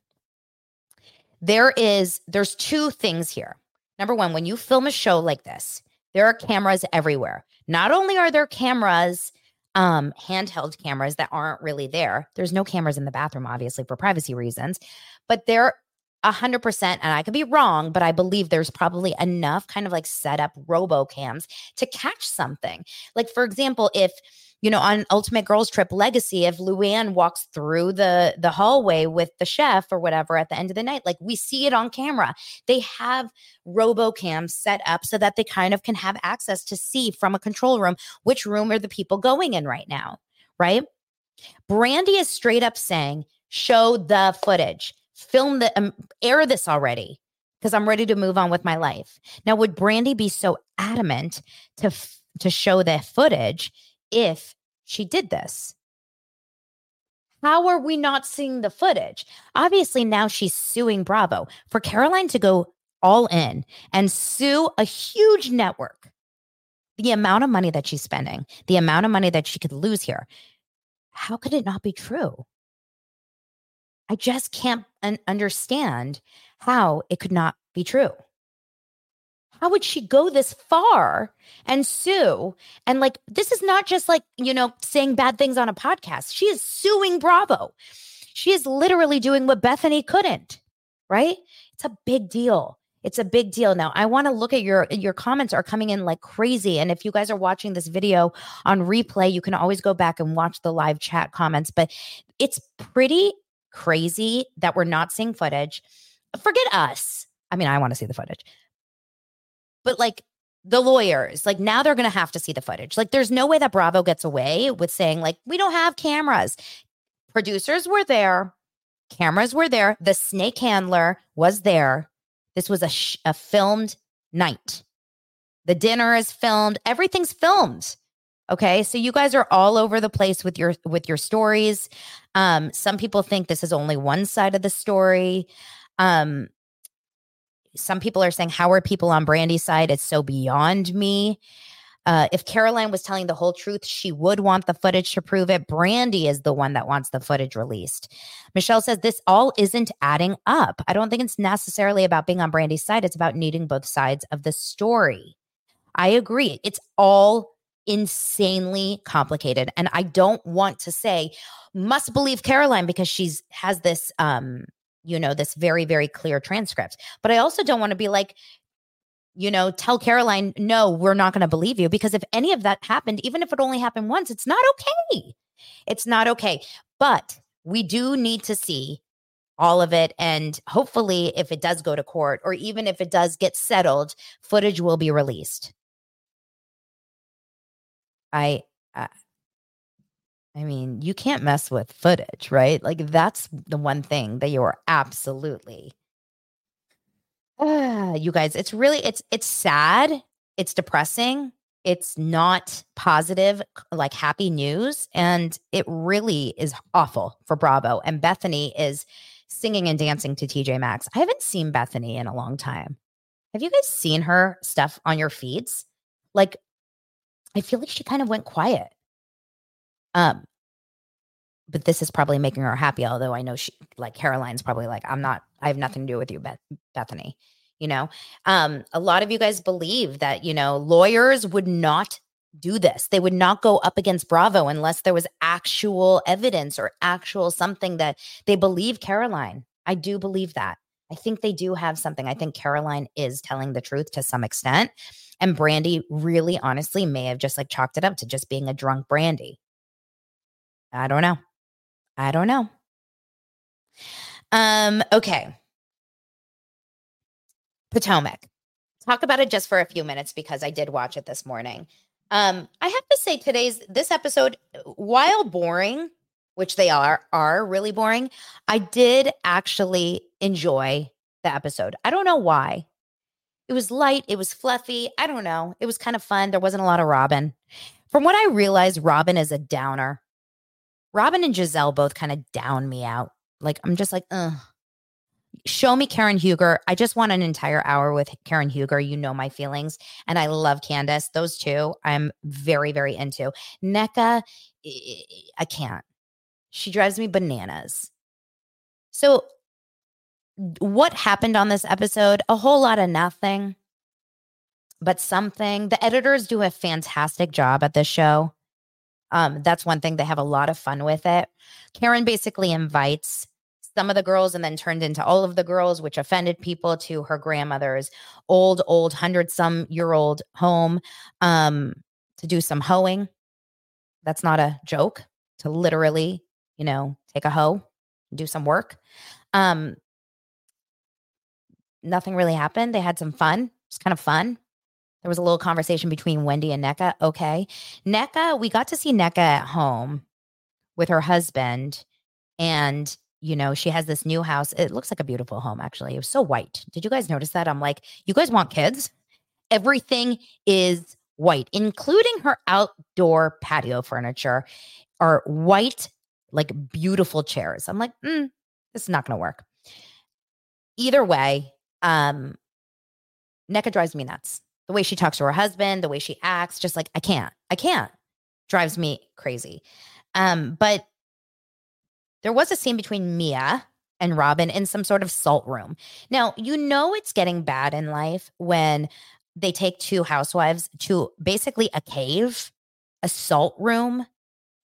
there is there's two things here. Number one when you film a show like this there are cameras everywhere. Not only are there cameras um handheld cameras that aren't really there there's no cameras in the bathroom obviously for privacy reasons but there 100% and i could be wrong but i believe there's probably enough kind of like set up robocams to catch something. Like for example if you know, on Ultimate Girls Trip Legacy, if Luann walks through the the hallway with the chef or whatever at the end of the night, like we see it on camera. They have RoboCam set up so that they kind of can have access to see from a control room which room are the people going in right now, right? Brandi is straight up saying, "Show the footage, film the um, air this already." Because I'm ready to move on with my life. Now, would Brandi be so adamant to f- to show the footage if she did this. How are we not seeing the footage? Obviously, now she's suing Bravo. For Caroline to go all in and sue a huge network, the amount of money that she's spending, the amount of money that she could lose here, how could it not be true? I just can't un- understand how it could not be true. How would she go this far and sue? And like, this is not just like, you know, saying bad things on a podcast. She is suing Bravo. She is literally doing what Bethenny couldn't, right? It's a big deal. It's a big deal. Now, I want to look at your your comments are coming in like crazy. And if you guys are watching this video on replay, you can always go back and watch the live chat comments. But it's pretty crazy that we're not seeing footage. Forget us. I mean, I want to see the footage but like the lawyers, like now they're going to have to see the footage. Like there's no way that Bravo gets away with saying, like, we don't have cameras. Producers were there, cameras were there, the snake handler was there. This was a, sh- a filmed night. The dinner is filmed, everything's filmed. Okay, so you guys are all over the place with your with your stories. Um, some people think this is only one side of the story. Um, some people are saying, How are people on Brandi's side? It's so beyond me. Uh, if Caroline was telling the whole truth, she would want the footage to prove it. Brandi is the one that wants the footage released. Michelle says this all isn't adding up. I don't think it's necessarily about being on Brandi's side. It's about needing both sides of the story. I agree. It's all insanely complicated. And I don't want to say, must believe Caroline because she's has this um you know, this very, very clear transcript. But I also don't want to be like, you know, tell Caroline, no, we're not going to believe you. Because if any of that happened, even if it only happened once, it's not okay. It's not okay. But we do need to see all of it. And hopefully, if it does go to court or even if it does get settled, footage will be released. I, uh, I mean, you can't mess with footage, right? Like that's the one thing that you are absolutely uh, you guys, it's really it's it's sad, it's depressing, it's not positive like happy news and it really is awful for Bravo and Bethenny is singing and dancing to TJ Maxx. I haven't seen Bethenny in a long time. Have you guys seen her stuff on your feeds? Like I feel like she kind of went quiet. Um, but this is probably making her happy. Although I know she, like Caroline's probably like, I'm not, I have nothing to do with you, Beth- Bethenny. You know, um, a lot of you guys believe that, you know, lawyers would not do this. They would not go up against Bravo unless there was actual evidence or actual something that they believe Caroline. I do believe that. I think they do have something. I think Caroline is telling the truth to some extent. And Brandi really honestly may have just like chalked it up to just being a drunk Brandi. I don't know. I don't know. Um, okay. Potomac. Talk about it just for a few minutes because I did watch it this morning. Um, I have to say today's this episode, while boring, which they are are really boring, I did actually enjoy the episode. I don't know why. It was light, it was fluffy. I don't know. It was kind of fun. There wasn't a lot of Robin. From what I realized, Robin is a downer. Robin and Gizelle both kind of down me out. Like, I'm just like, ugh. Show me Karen Huger. I just want an entire hour with Karen Huger. You know my feelings. And I love Candace. Those two I'm very, very into. Nneka, I can't. She drives me bananas. So, what happened on this episode? A whole lot of nothing, but something. The editors do a fantastic job at this show. Um, that's one thing they have a lot of fun with it. Karen basically invites some of the girls and then turned into all of the girls, which offended people to her grandmother's old, old, hundred some year old home um, to do some hoeing. That's not a joke to literally, you know, take a hoe, do some work. Um, nothing really happened. They had some fun. It's kind of fun. There was a little conversation between Wendy and Nneka. Okay. Nneka, we got to see Nneka at home with her husband. And, you know, she has this new house. It looks like a beautiful home, actually. It was so white. Did you guys notice that? I'm like, you guys want kids? Everything is white, including her outdoor patio furniture are white, like beautiful chairs. I'm like, mm, this is not going to work. Either way, um, Nneka drives me nuts. The way she talks to her husband, the way she acts, just like I can't, I can't, drives me crazy. Um, but there was a scene between Mia and Robin in some sort of salt room. Now, you know it's getting bad in life when they take two housewives to basically a cave, a salt room,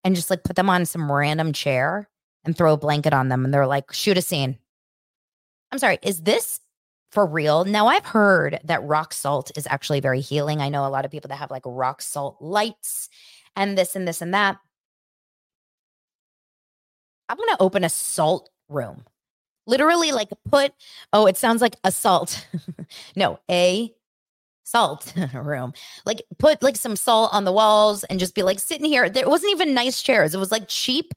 and just like put them on some random chair and throw a blanket on them. And they're like, shoot a scene. I'm sorry, is this for real? Now, I've heard that rock salt is actually very healing. I know a lot of people that have like rock salt lights and this and this and that. I'm going to open a salt room. Literally, like put, oh, it sounds like assault. no, a salt room. Like put like some salt on the walls and just be like sitting here. There wasn't even nice chairs. It was like cheap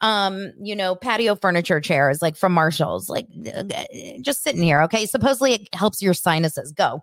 um, you know, patio furniture chairs like from Marshalls. Like just sitting here, okay? Supposedly it helps your sinuses go.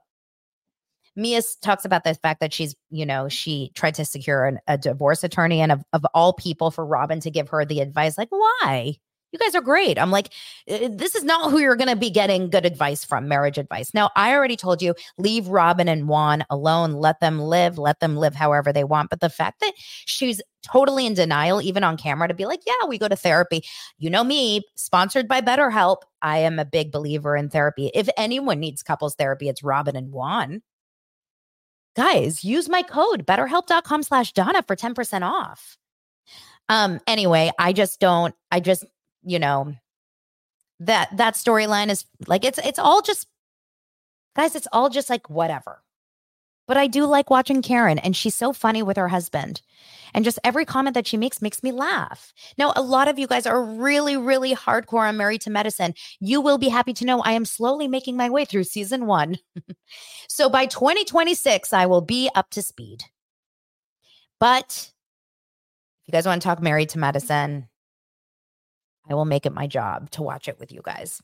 Mia talks about the fact that she's, you know, she tried to secure an, a divorce attorney and of, of all people for Robin to give her the advice. Like, why? You guys are great. I'm like, uh, this is not who you're going to be getting good advice from, marriage advice. Now, I already told you, leave Robin and Juan alone. Let them live. Let them live however they want. But the fact that she's totally in denial, even on camera, to be like, yeah, we go to therapy. You know me, sponsored by BetterHelp. I am a big believer in therapy. If anyone needs couples therapy, it's Robin and Juan. Guys, use my code betterhelp.com slash Dana for 10% off. Um, anyway, I just don't, I just you know, that that storyline is like it's it's all just guys, it's all just like whatever. But I do like watching Karen and she's so funny with her husband. And just every comment that she makes makes me laugh. Now, a lot of you guys are really, really hardcore on Married to Medicine. You will be happy to know I am slowly making my way through season one. so by 2026, I will be up to speed. But if you guys want to talk Married to mm-hmm. Medicine, I will make it my job to watch it with you guys.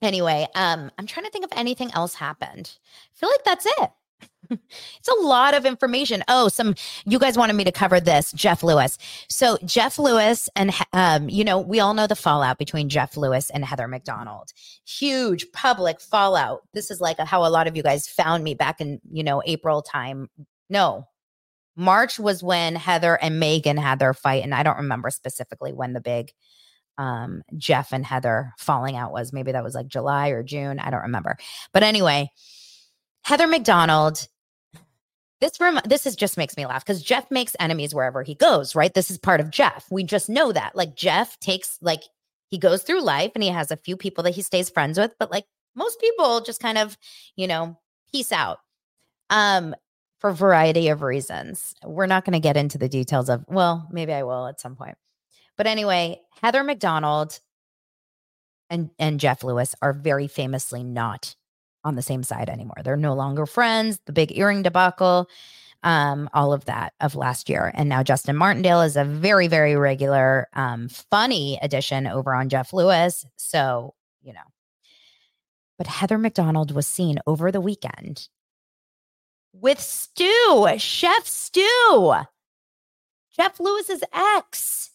Anyway, um, I'm trying to think if anything else happened. I feel like that's it. it's a lot of information. Oh, some you guys wanted me to cover this, Jeff Lewis. So Jeff Lewis and um, you know, we all know the fallout between Jeff Lewis and Heather McDonald. Huge public fallout. This is like how a lot of you guys found me back in, you know, April time. No. March was when Heather and Megan had their fight and I don't remember specifically when the big um, Jeff and Heather falling out was. Maybe that was like July or June. I don't remember. But anyway, Heather McDonald. This room, this is just makes me laugh because Jeff makes enemies wherever he goes, right? This is part of Jeff. We just know that. Like Jeff takes like he goes through life and he has a few people that he stays friends with, but like most people just kind of, you know, peace out. Um, for a variety of reasons. We're not going to get into the details of, well, maybe I will at some point. But anyway, Heather McDonald and and Jeff Lewis are very famously not on the same side anymore. They're no longer friends. The big earring debacle, um, all of that of last year, and now Justin Martindale is a very very regular, um, funny addition over on Jeff Lewis. So you know, but Heather McDonald was seen over the weekend with Stu, Chef Stu, Jeff Lewis's ex.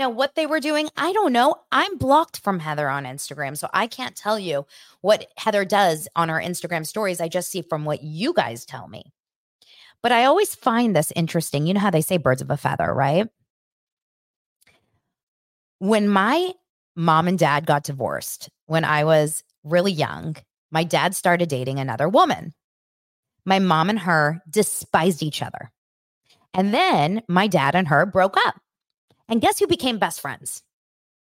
Now, what they were doing, I don't know. I'm blocked from Heather on Instagram, so I can't tell you what Heather does on her Instagram stories. I just see from what you guys tell me. But I always find this interesting. You know how they say birds of a feather, right? When my mom and dad got divorced when I was really young, my dad started dating another woman. My mom and her despised each other. And then my dad and her broke up. And guess who became best friends?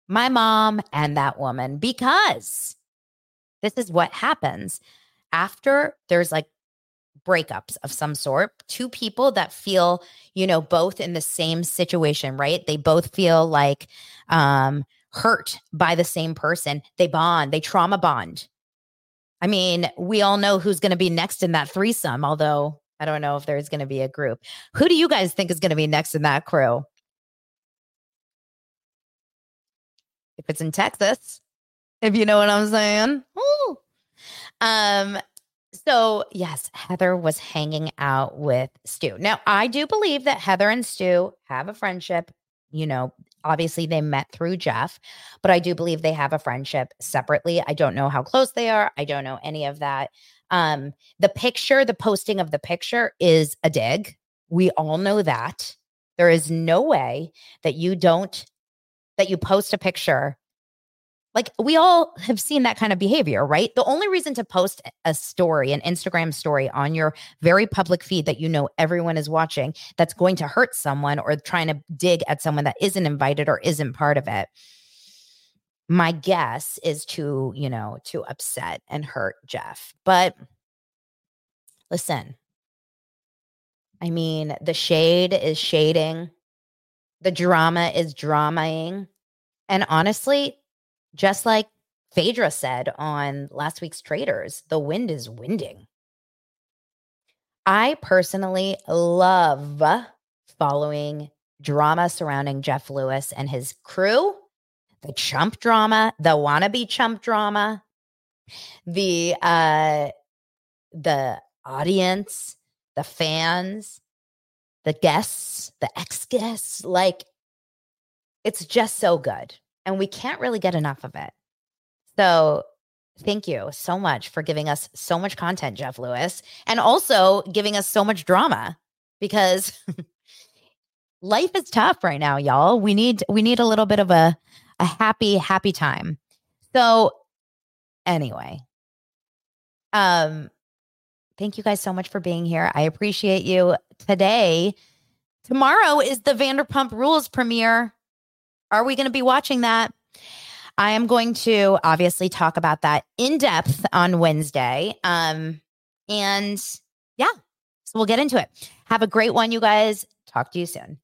My mom and that woman, because this is what happens after there's like breakups of some sort, two people that feel, you know, both in the same situation, right? They both feel like um hurt by the same person. They bond, they trauma bond. I mean, we all know who's going to be next in that threesome, although I don't know if there's going to be a group. Who do you guys think is going to be next in that crew? If it's in Texas, if you know what I'm saying. Ooh. Um, so yes, Heather was hanging out with Stu. Now, I do believe that Heather and Stu have a friendship. You know, obviously they met through Jeff, but I do believe they have a friendship separately. I don't know how close they are. I don't know any of that. Um, the picture, the posting of the picture is a dig. We all know that. There is no way that you don't that you post a picture like we all have seen that kind of behavior, right? The only reason to post a story, an Instagram story on your very public feed that you know everyone is watching that's going to hurt someone or trying to dig at someone that isn't invited or isn't part of it. My guess is to, you know, to upset and hurt Jeff. But listen, I mean, the shade is shading, the drama is dramaing. And honestly, just like Phaedra said on last week's Traitors, the wind is winding. I personally love following drama surrounding Jeff Lewis and his crew, the chump drama, the wannabe chump drama, the uh the audience, the fans, the guests, the ex-guests, like it's just so good and we can't really get enough of it. So, thank you so much for giving us so much content, Jeff Lewis, and also giving us so much drama because life is tough right now, y'all. We need we need a little bit of a a happy happy time. So, anyway, um thank you guys so much for being here. I appreciate you. Today, tomorrow is the Vanderpump Rules premiere. Are we going to be watching that? I am going to obviously talk about that in depth on Wednesday. Um, and yeah, so we'll get into it. Have a great one, you guys. Talk to you soon.